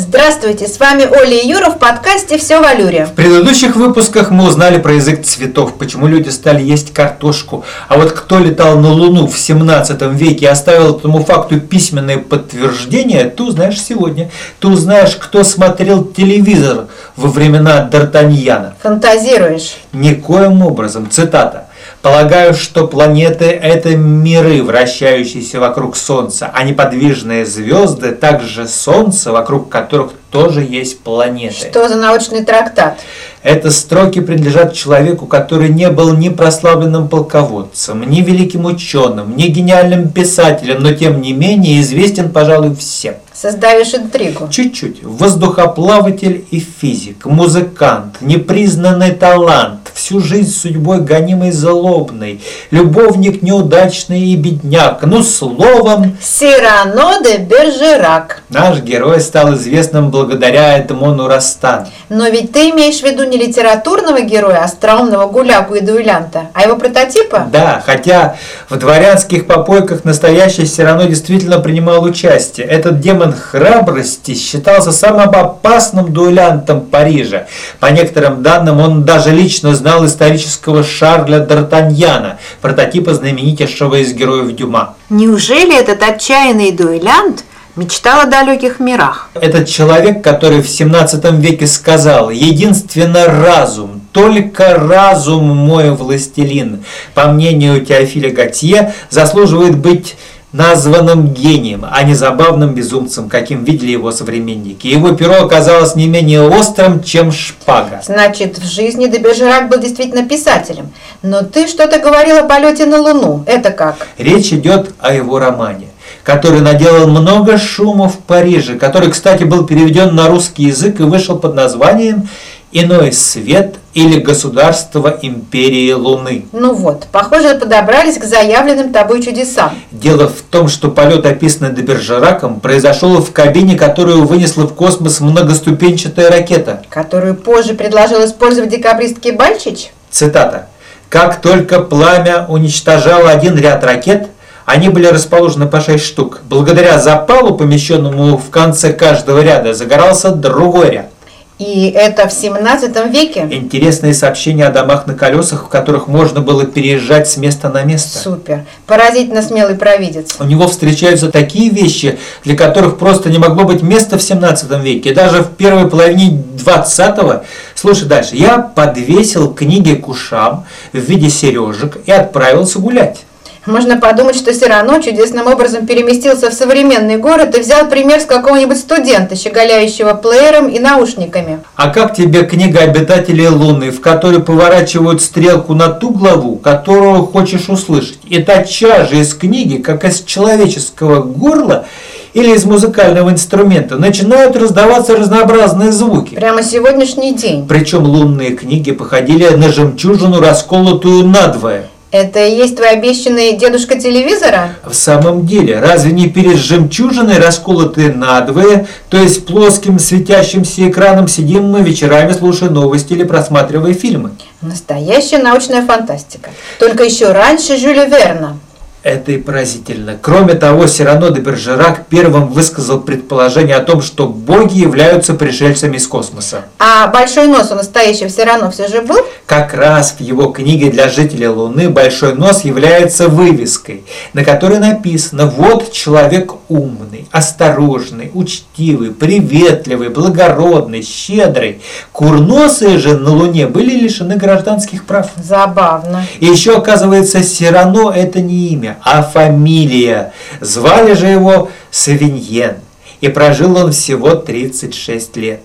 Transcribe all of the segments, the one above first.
Здравствуйте, с вами Оля и Юра в подкасте «Все в Алюре». В предыдущих выпусках мы узнали про язык цветов, почему люди стали есть картошку. А вот кто летал на Луну в 17 веке и оставил этому факту письменное подтверждение, ты узнаешь сегодня. Ты узнаешь, кто смотрел телевизор во времена Д'Артаньяна. Фантазируешь? Никоим образом. Цитата. Полагаю, что планеты – это миры, вращающиеся вокруг Солнца, а неподвижные звезды – также Солнце, вокруг которых тоже есть планеты. Что за научный трактат? Это строки принадлежат человеку, который не был ни прославленным полководцем, ни великим ученым, ни гениальным писателем, но тем не менее известен, пожалуй, всем. Создаешь интригу. Чуть-чуть. Воздухоплаватель и физик, музыкант, непризнанный талант, всю жизнь судьбой гонимый злобный, любовник неудачный и бедняк. Ну, словом... Сирано де Бержерак. Наш герой стал известным благодаря Эдмону Растан. Но ведь ты имеешь в виду не литературного героя, а остроумного гуляку и дуэлянта, а его прототипа? Да, хотя в дворянских попойках настоящий Сирано действительно принимал участие. Этот демон Демон храбрости считался самым опасным дуэлянтом Парижа. По некоторым данным, он даже лично знал исторического Шарля Д'Артаньяна, прототипа знаменитейшего из героев Дюма. Неужели этот отчаянный дуэлянт мечтал о далеких мирах? Этот человек, который в 17 веке сказал «Единственно разум, только разум мой властелин», по мнению Теофиля Готье, заслуживает быть названным гением, а не забавным безумцем, каким видели его современники. Его перо оказалось не менее острым, чем шпага. Значит, в жизни Дебержерак был действительно писателем. Но ты что-то говорил о полете на Луну. Это как? Речь идет о его романе который наделал много шума в Париже, который, кстати, был переведен на русский язык и вышел под названием иной свет или государство империи Луны. Ну вот, похоже, подобрались к заявленным тобой чудесам. Дело в том, что полет, описанный Добержераком, произошел в кабине, которую вынесла в космос многоступенчатая ракета. Которую позже предложил использовать декабристский Бальчич? Цитата. «Как только пламя уничтожало один ряд ракет, они были расположены по 6 штук. Благодаря запалу, помещенному в конце каждого ряда, загорался другой ряд. И это в 17 веке? Интересные сообщения о домах на колесах, в которых можно было переезжать с места на место. Супер. Поразительно смелый провидец. У него встречаются такие вещи, для которых просто не могло быть места в 17 веке. Даже в первой половине 20-го. Слушай дальше. Я подвесил книги к ушам в виде сережек и отправился гулять. Можно подумать, что Сирано чудесным образом переместился в современный город и взял пример с какого-нибудь студента, щеголяющего плеером и наушниками. А как тебе книга «Обитатели Луны», в которой поворачивают стрелку на ту главу, которую хочешь услышать? И тотчас же из книги, как из человеческого горла, или из музыкального инструмента начинают раздаваться разнообразные звуки. Прямо сегодняшний день. Причем лунные книги походили на жемчужину, расколотую надвое. Это и есть твой обещанный дедушка телевизора? В самом деле, разве не перед жемчужиной, расколотой надвое, то есть плоским светящимся экраном, сидим мы вечерами, слушая новости или просматривая фильмы? Настоящая научная фантастика. Только еще раньше Жюля Верна. Это и поразительно. Кроме того, Сирано де Бержерак первым высказал предположение о том, что боги являются пришельцами из космоса. А большой нос у настоящего Сирано все же был? Как раз в его книге для жителей Луны большой нос является вывеской, на которой написано «Вот человек умный, осторожный, учтивый, приветливый, благородный, щедрый». Курносые же на Луне были лишены гражданских прав. Забавно. И еще, оказывается, Сирано – это не имя, а фамилия. Звали же его Савиньен, и прожил он всего 36 лет.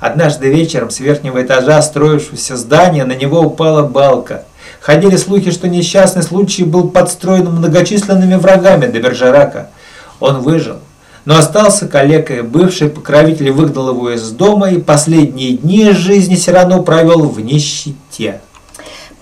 Однажды вечером с верхнего этажа строившегося здания на него упала балка. Ходили слухи, что несчастный случай был подстроен многочисленными врагами до Бержерака. Он выжил, но остался калекой. Бывший покровитель выгнал его из дома и последние дни жизни все равно провел в нищете.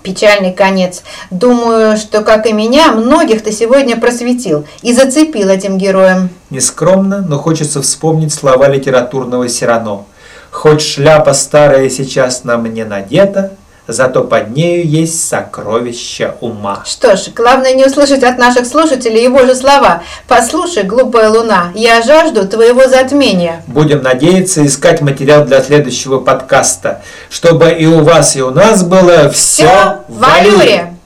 Печальный конец. Думаю, что, как и меня, многих ты сегодня просветил и зацепил этим героем. Нескромно, но хочется вспомнить слова литературного Сирано. «Хоть шляпа старая сейчас на мне надета, зато под нею есть сокровище ума. Что ж, главное не услышать от наших слушателей его же слова. «Послушай, глупая луна, я жажду твоего затмения». Будем надеяться искать материал для следующего подкаста, чтобы и у вас, и у нас было все Всё в аллюре.